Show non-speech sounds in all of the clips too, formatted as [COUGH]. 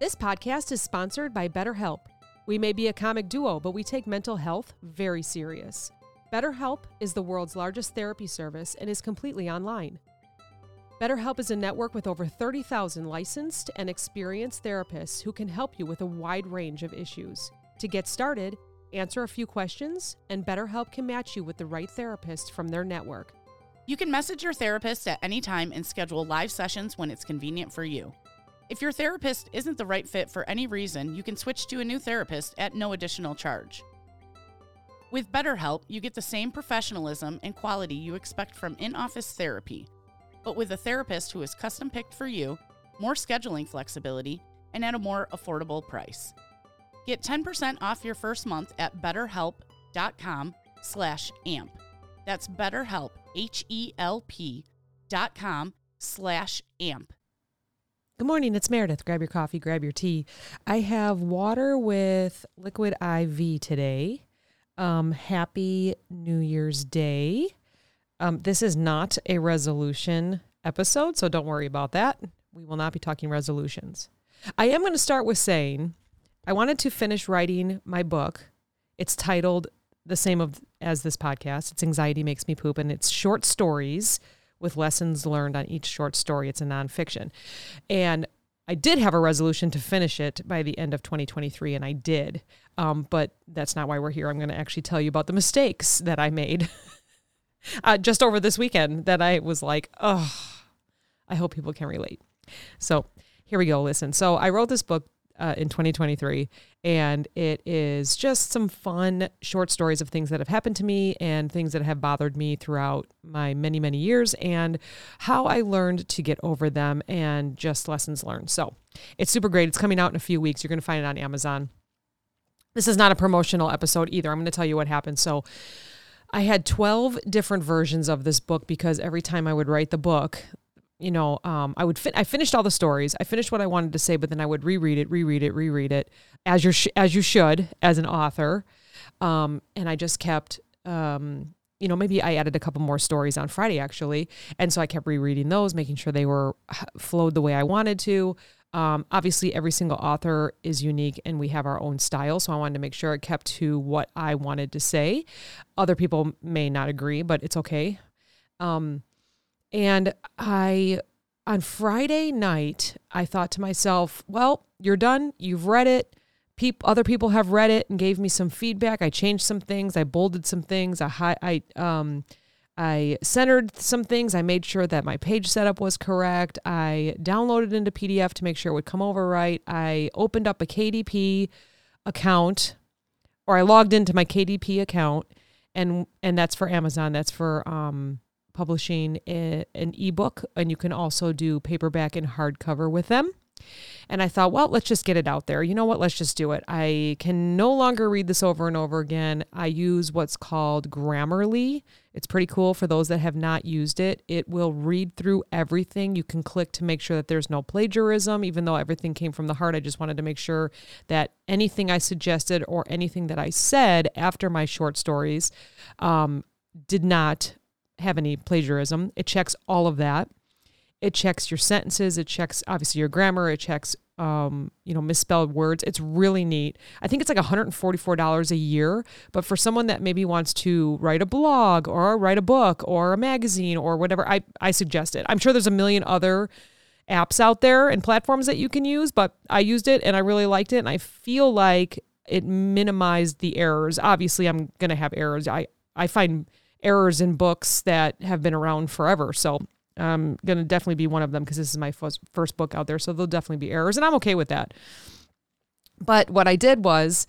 This podcast is sponsored by BetterHelp. We may be a comic duo, but we take mental health very serious. BetterHelp is the world's largest therapy service and is completely online. BetterHelp is a network with over 30,000 licensed and experienced therapists who can help you with a wide range of issues. To get started, answer a few questions, and BetterHelp can match you with the right therapist from their network. You can message your therapist at any time and schedule live sessions when it's convenient for you. If your therapist isn't the right fit for any reason, you can switch to a new therapist at no additional charge. With BetterHelp, you get the same professionalism and quality you expect from in office therapy, but with a therapist who is custom picked for you, more scheduling flexibility, and at a more affordable price. Get 10% off your first month at betterhelp.com slash amp. That's betterhelp, H-E-L-P dot com slash amp. Good morning, it's Meredith. Grab your coffee, grab your tea. I have water with liquid IV today. Um, happy New Year's Day. Um, this is not a resolution episode, so don't worry about that. We will not be talking resolutions. I am going to start with saying I wanted to finish writing my book. It's titled the same of as this podcast. It's Anxiety Makes Me Poop, and it's short stories with lessons learned on each short story. It's a nonfiction. And I did have a resolution to finish it by the end of 2023, and I did. Um, but that's not why we're here. I'm going to actually tell you about the mistakes that I made [LAUGHS] uh, just over this weekend that I was like, oh, I hope people can relate. So here we go. Listen. So I wrote this book uh, in 2023. And it is just some fun short stories of things that have happened to me and things that have bothered me throughout my many, many years and how I learned to get over them and just lessons learned. So it's super great. It's coming out in a few weeks. You're going to find it on Amazon. This is not a promotional episode either. I'm going to tell you what happened. So, I had 12 different versions of this book because every time I would write the book, you know, um, I would fin- I finished all the stories. I finished what I wanted to say, but then I would reread it, reread it, reread it, as you sh- as you should as an author. Um, and I just kept, um, you know, maybe I added a couple more stories on Friday actually, and so I kept rereading those, making sure they were flowed the way I wanted to. Um, obviously, every single author is unique, and we have our own style. So I wanted to make sure it kept to what I wanted to say. Other people may not agree, but it's okay. Um, and I, on Friday night, I thought to myself, well, you're done. You've read it. Peop- other people have read it and gave me some feedback. I changed some things. I bolded some things. I, hi- I, um, I centered some things. I made sure that my page setup was correct. I downloaded into PDF to make sure it would come over right. I opened up a KDP account or I logged into my KDP account and and that's for Amazon. That's for um publishing a, an ebook, and you can also do paperback and hardcover with them. And I thought, well, let's just get it out there. You know what? Let's just do it. I can no longer read this over and over again. I use what's called Grammarly. It's pretty cool for those that have not used it. It will read through everything. You can click to make sure that there's no plagiarism, even though everything came from the heart. I just wanted to make sure that anything I suggested or anything that I said after my short stories um, did not have any plagiarism. It checks all of that. It checks your sentences. It checks obviously your grammar. It checks um, you know misspelled words. It's really neat. I think it's like $144 a year, but for someone that maybe wants to write a blog or write a book or a magazine or whatever, I I suggest it. I'm sure there's a million other apps out there and platforms that you can use, but I used it and I really liked it and I feel like it minimized the errors. Obviously, I'm going to have errors. I I find errors in books that have been around forever. So I'm going to definitely be one of them because this is my first, first book out there. So there'll definitely be errors, and I'm okay with that. But what I did was,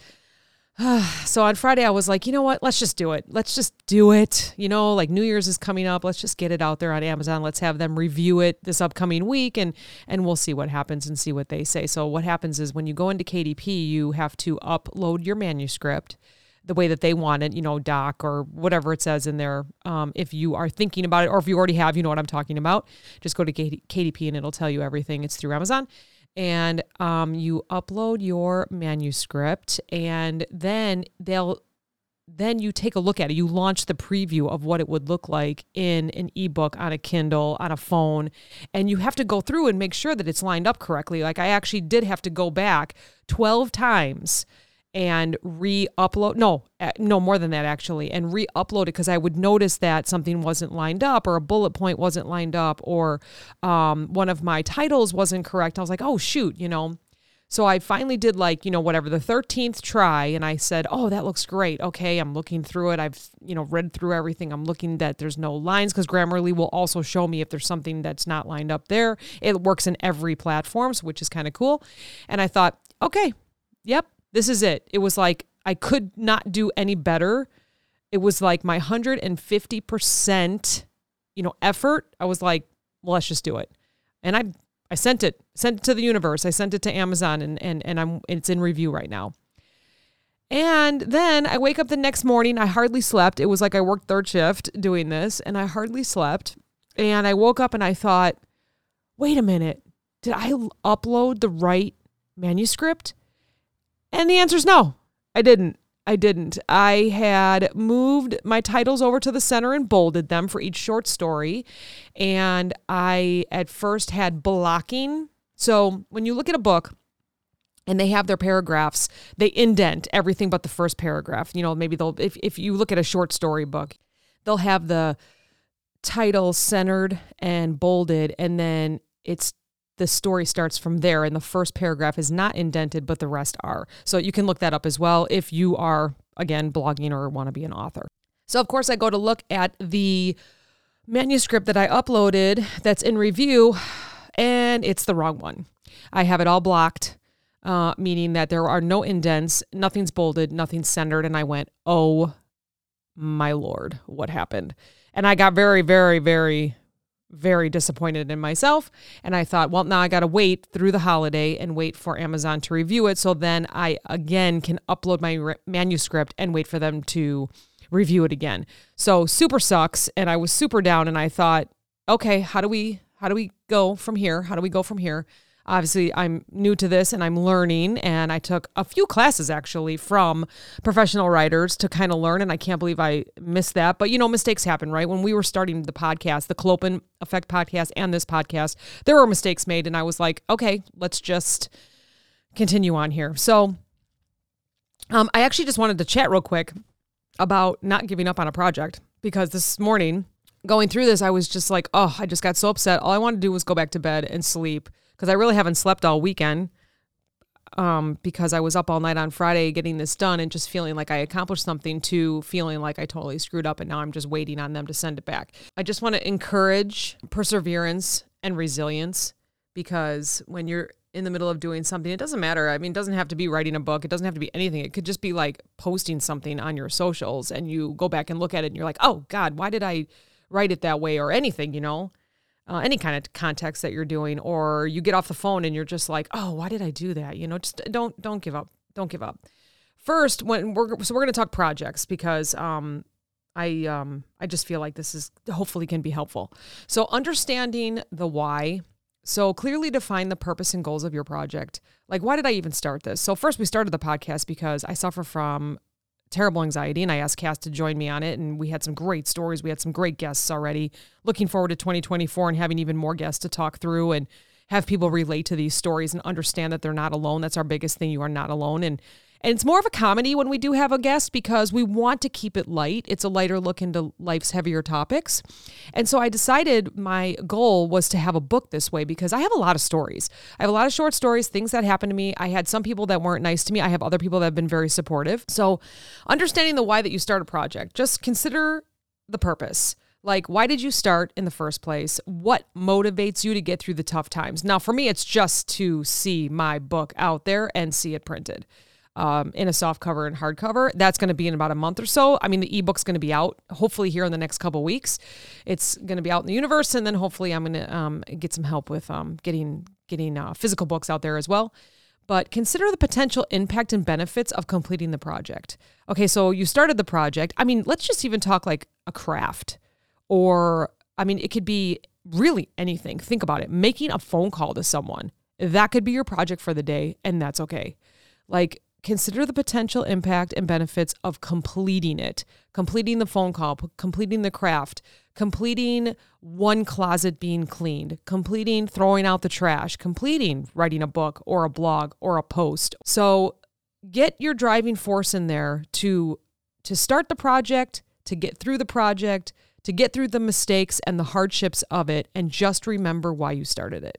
[SIGHS] so on Friday, I was like, you know what? Let's just do it. Let's just do it. You know, like New Year's is coming up. Let's just get it out there on Amazon. Let's have them review it this upcoming week and and we'll see what happens and see what they say. So what happens is when you go into KDP, you have to upload your manuscript the way that they want it, you know, doc or whatever it says in there. Um, if you are thinking about it, or if you already have, you know what I'm talking about, just go to KDP and it'll tell you everything. It's through Amazon. And um, you upload your manuscript, and then they'll then you take a look at it. You launch the preview of what it would look like in an ebook on a Kindle, on a phone, and you have to go through and make sure that it's lined up correctly. Like I actually did have to go back 12 times and re-upload no no more than that actually and re-upload it because i would notice that something wasn't lined up or a bullet point wasn't lined up or um, one of my titles wasn't correct i was like oh shoot you know so I finally did like, you know, whatever the 13th try and I said, "Oh, that looks great. Okay, I'm looking through it. I've, you know, read through everything. I'm looking that there's no lines cuz Grammarly will also show me if there's something that's not lined up there. It works in every platform, so which is kind of cool. And I thought, "Okay, yep, this is it." It was like I could not do any better. It was like my 150%, you know, effort. I was like, well, let's just do it. And I I sent it, sent it to the universe. I sent it to Amazon and and and I'm it's in review right now. And then I wake up the next morning. I hardly slept. It was like I worked third shift doing this, and I hardly slept. And I woke up and I thought, wait a minute, did I upload the right manuscript? And the answer is no, I didn't. I didn't. I had moved my titles over to the center and bolded them for each short story. And I at first had blocking. So when you look at a book, and they have their paragraphs, they indent everything but the first paragraph. You know, maybe they'll, if, if you look at a short story book, they'll have the title centered and bolded, and then it's the story starts from there and the first paragraph is not indented but the rest are. So you can look that up as well if you are again blogging or want to be an author. So of course i go to look at the manuscript that i uploaded that's in review and it's the wrong one. I have it all blocked uh, meaning that there are no indents nothing's bolded nothing's centered and i went oh my lord what happened? And i got very very very very disappointed in myself. And I thought, well, now I got to wait through the holiday and wait for Amazon to review it. So then I again can upload my re- manuscript and wait for them to review it again. So super sucks. And I was super down. And I thought, okay, how do we, how do we go from here? How do we go from here? Obviously I'm new to this and I'm learning and I took a few classes actually from professional writers to kind of learn and I can't believe I missed that. But you know mistakes happen right? When we were starting the podcast the Clopen effect podcast and this podcast there were mistakes made and I was like okay let's just continue on here. So um, I actually just wanted to chat real quick about not giving up on a project because this morning going through this I was just like oh I just got so upset. All I wanted to do was go back to bed and sleep because I really haven't slept all weekend um, because I was up all night on Friday getting this done and just feeling like I accomplished something to feeling like I totally screwed up and now I'm just waiting on them to send it back. I just want to encourage perseverance and resilience because when you're in the middle of doing something, it doesn't matter. I mean, it doesn't have to be writing a book, it doesn't have to be anything. It could just be like posting something on your socials and you go back and look at it and you're like, oh God, why did I write it that way or anything, you know? Uh, any kind of context that you're doing, or you get off the phone and you're just like, oh, why did I do that? You know, just don't don't give up. Don't give up. First, when we're so we're going to talk projects because um, I um, I just feel like this is hopefully can be helpful. So understanding the why. So clearly define the purpose and goals of your project. Like, why did I even start this? So first, we started the podcast because I suffer from terrible anxiety and I asked Cass to join me on it and we had some great stories. We had some great guests already. Looking forward to 2024 and having even more guests to talk through and have people relate to these stories and understand that they're not alone. That's our biggest thing. You are not alone and and it's more of a comedy when we do have a guest because we want to keep it light. It's a lighter look into life's heavier topics. And so I decided my goal was to have a book this way because I have a lot of stories. I have a lot of short stories, things that happened to me. I had some people that weren't nice to me. I have other people that have been very supportive. So understanding the why that you start a project, just consider the purpose. Like, why did you start in the first place? What motivates you to get through the tough times? Now, for me, it's just to see my book out there and see it printed um, in a soft cover and hardcover. That's going to be in about a month or so. I mean, the ebook's going to be out hopefully here in the next couple weeks. It's going to be out in the universe, and then hopefully I'm going to um, get some help with um, getting getting uh, physical books out there as well. But consider the potential impact and benefits of completing the project. Okay, so you started the project. I mean, let's just even talk like a craft, or I mean, it could be really anything. Think about it. Making a phone call to someone that could be your project for the day, and that's okay. Like consider the potential impact and benefits of completing it, completing the phone call, completing the craft, completing one closet being cleaned, completing throwing out the trash, completing writing a book or a blog or a post. So get your driving force in there to to start the project, to get through the project, to get through the mistakes and the hardships of it and just remember why you started it.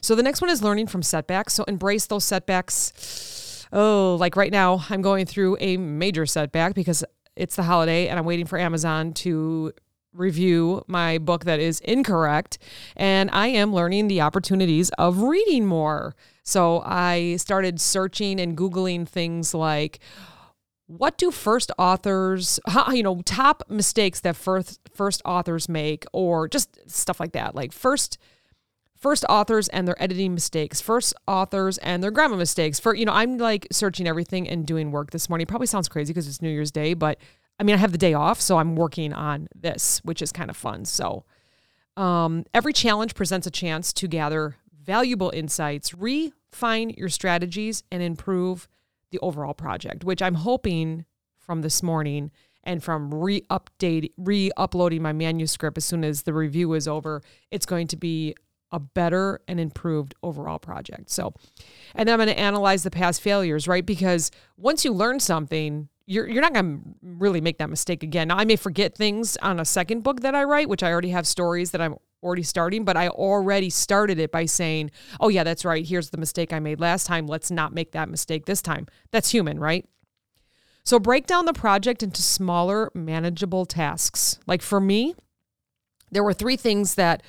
So the next one is learning from setbacks. So embrace those setbacks. Oh, like right now, I'm going through a major setback because it's the holiday and I'm waiting for Amazon to review my book that is incorrect. And I am learning the opportunities of reading more. So I started searching and Googling things like, what do first authors you know top mistakes that first first authors make or just stuff like that like first first authors and their editing mistakes first authors and their grammar mistakes for you know i'm like searching everything and doing work this morning probably sounds crazy because it's new year's day but I mean, I have the day off, so I'm working on this, which is kind of fun. So, um, every challenge presents a chance to gather valuable insights, refine your strategies, and improve the overall project, which I'm hoping from this morning and from re-update, re-uploading my manuscript as soon as the review is over, it's going to be a better and improved overall project. So, and then I'm going to analyze the past failures, right? Because once you learn something, you're you're not going to really make that mistake again. Now, I may forget things on a second book that I write, which I already have stories that I'm already starting, but I already started it by saying, "Oh yeah, that's right. Here's the mistake I made last time. Let's not make that mistake this time." That's human, right? So break down the project into smaller, manageable tasks. Like for me, there were three things that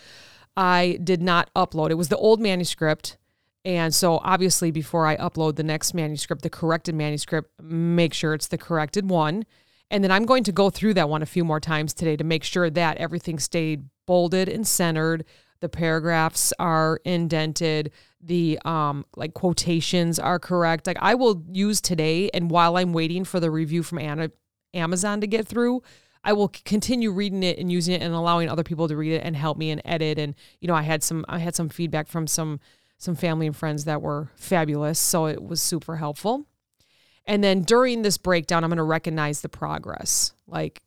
I did not upload. It was the old manuscript, and so, obviously, before I upload the next manuscript, the corrected manuscript, make sure it's the corrected one. And then I'm going to go through that one a few more times today to make sure that everything stayed bolded and centered. The paragraphs are indented. The um, like quotations are correct. Like I will use today, and while I'm waiting for the review from Anna, Amazon to get through, I will continue reading it and using it and allowing other people to read it and help me and edit. And you know, I had some I had some feedback from some some family and friends that were fabulous. So it was super helpful. And then during this breakdown, I'm going to recognize the progress. Like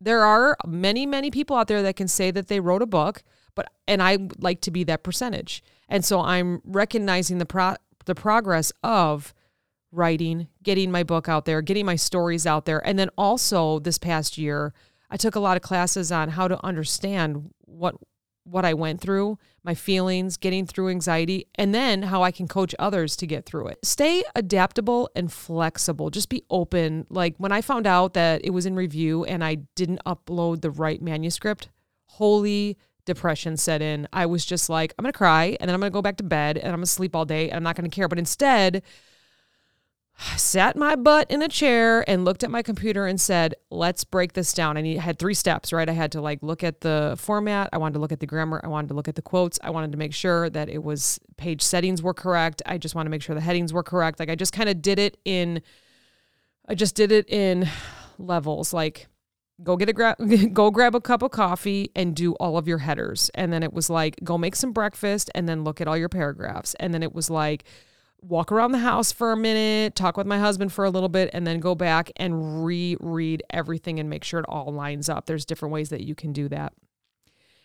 there are many, many people out there that can say that they wrote a book, but and I like to be that percentage. And so I'm recognizing the pro the progress of writing, getting my book out there, getting my stories out there. And then also this past year, I took a lot of classes on how to understand what what I went through, my feelings, getting through anxiety, and then how I can coach others to get through it. Stay adaptable and flexible. Just be open. Like when I found out that it was in review and I didn't upload the right manuscript, holy depression set in. I was just like, I'm going to cry and then I'm going to go back to bed and I'm going to sleep all day and I'm not going to care. But instead, sat my butt in a chair and looked at my computer and said, let's break this down. I had three steps, right? I had to like look at the format. I wanted to look at the grammar. I wanted to look at the quotes. I wanted to make sure that it was page settings were correct. I just want to make sure the headings were correct. Like I just kind of did it in, I just did it in levels. Like go get a grab, [LAUGHS] go grab a cup of coffee and do all of your headers. And then it was like, go make some breakfast and then look at all your paragraphs. And then it was like, walk around the house for a minute, talk with my husband for a little bit, and then go back and reread everything and make sure it all lines up. There's different ways that you can do that.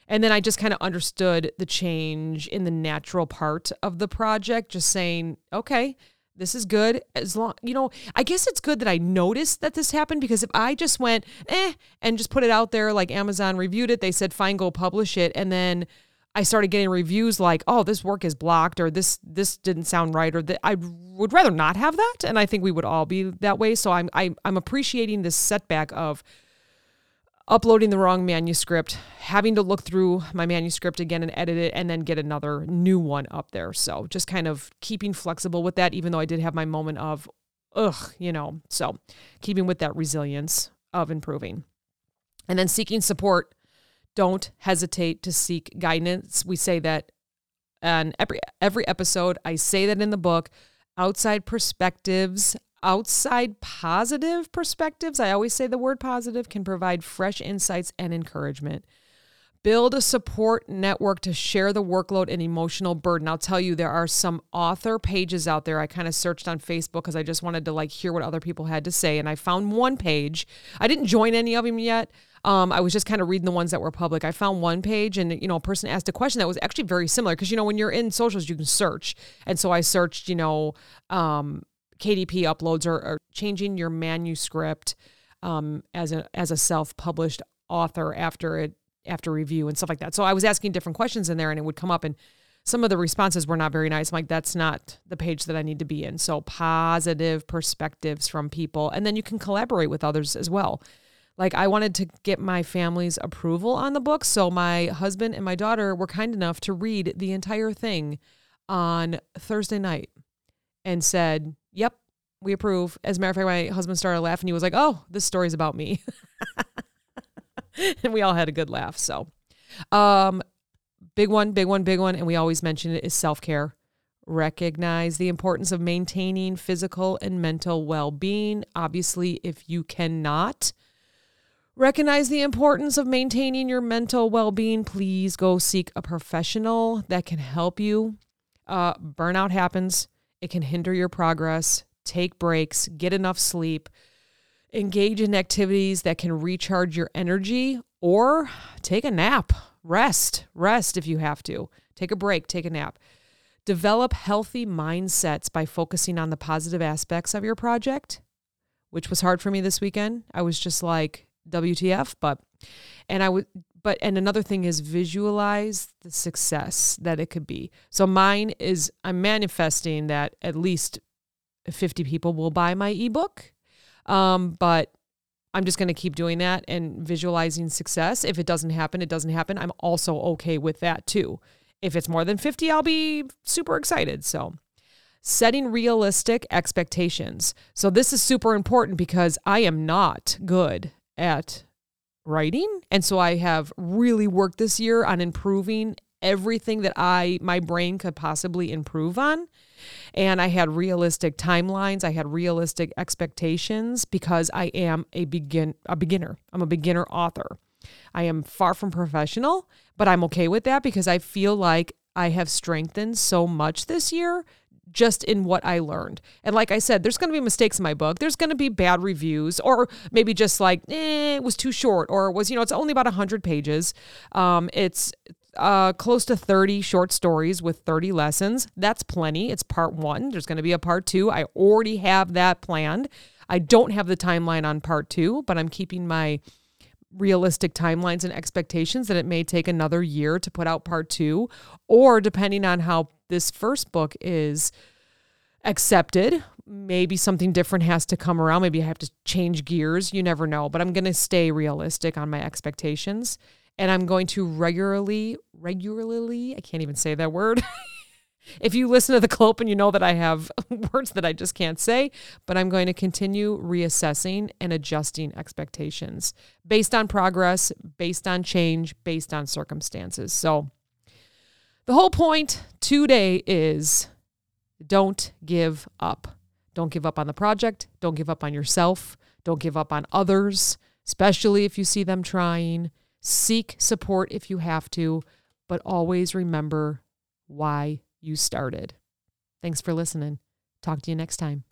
And then I just kind of understood the change in the natural part of the project, just saying, okay, this is good. As long, you know, I guess it's good that I noticed that this happened because if I just went, eh, and just put it out there, like Amazon reviewed it, they said, fine, go publish it. And then I started getting reviews like, "Oh, this work is blocked," or "This this didn't sound right," or that I would rather not have that, and I think we would all be that way. So I'm I, I'm appreciating this setback of uploading the wrong manuscript, having to look through my manuscript again and edit it, and then get another new one up there. So just kind of keeping flexible with that, even though I did have my moment of, ugh, you know. So keeping with that resilience of improving, and then seeking support don't hesitate to seek guidance. We say that on every every episode. I say that in the book. Outside perspectives, outside positive perspectives. I always say the word positive can provide fresh insights and encouragement. Build a support network to share the workload and emotional burden. I'll tell you, there are some author pages out there. I kind of searched on Facebook because I just wanted to like hear what other people had to say. And I found one page. I didn't join any of them yet. Um, I was just kind of reading the ones that were public. I found one page and, you know, a person asked a question that was actually very similar because, you know, when you're in socials, you can search. And so I searched, you know, um, KDP uploads or, or changing your manuscript um, as a as a self published author after it after review and stuff like that. So I was asking different questions in there and it would come up and some of the responses were not very nice. I'm like, that's not the page that I need to be in. So positive perspectives from people. And then you can collaborate with others as well. Like I wanted to get my family's approval on the book. So my husband and my daughter were kind enough to read the entire thing on Thursday night and said, Yep, we approve. As a matter of fact, my husband started laughing. He was like, Oh, this story's about me. [LAUGHS] and we all had a good laugh. So, um, big one, big one, big one, and we always mention it is self care. Recognize the importance of maintaining physical and mental well being. Obviously, if you cannot recognize the importance of maintaining your mental well being, please go seek a professional that can help you. Uh, burnout happens, it can hinder your progress. Take breaks, get enough sleep engage in activities that can recharge your energy or take a nap. Rest, rest if you have to. Take a break, take a nap. Develop healthy mindsets by focusing on the positive aspects of your project, which was hard for me this weekend. I was just like, WTF, but, and I would, but, and another thing is visualize the success that it could be. So mine is, I'm manifesting that at least 50 people will buy my ebook um, but I'm just going to keep doing that and visualizing success. If it doesn't happen, it doesn't happen. I'm also okay with that too. If it's more than 50, I'll be super excited. So, setting realistic expectations. So, this is super important because I am not good at writing. And so, I have really worked this year on improving everything that I my brain could possibly improve on. And I had realistic timelines, I had realistic expectations because I am a begin a beginner. I'm a beginner author. I am far from professional, but I'm okay with that because I feel like I have strengthened so much this year just in what I learned. And like I said, there's going to be mistakes in my book. There's going to be bad reviews, or maybe just like, eh, it was too short, or was, you know, it's only about 100 pages. Um, it's uh, close to 30 short stories with 30 lessons. That's plenty. It's part one. There's going to be a part two. I already have that planned. I don't have the timeline on part two, but I'm keeping my realistic timelines and expectations that it may take another year to put out part two, or depending on how this first book is accepted, maybe something different has to come around. Maybe I have to change gears. You never know, but I'm going to stay realistic on my expectations and I'm going to regularly, regularly, I can't even say that word. [LAUGHS] if you listen to the clip and you know that I have [LAUGHS] words that I just can't say, but I'm going to continue reassessing and adjusting expectations based on progress, based on change, based on circumstances. So the whole point today is don't give up. Don't give up on the project. Don't give up on yourself. Don't give up on others, especially if you see them trying. Seek support if you have to, but always remember why you started. Thanks for listening. Talk to you next time.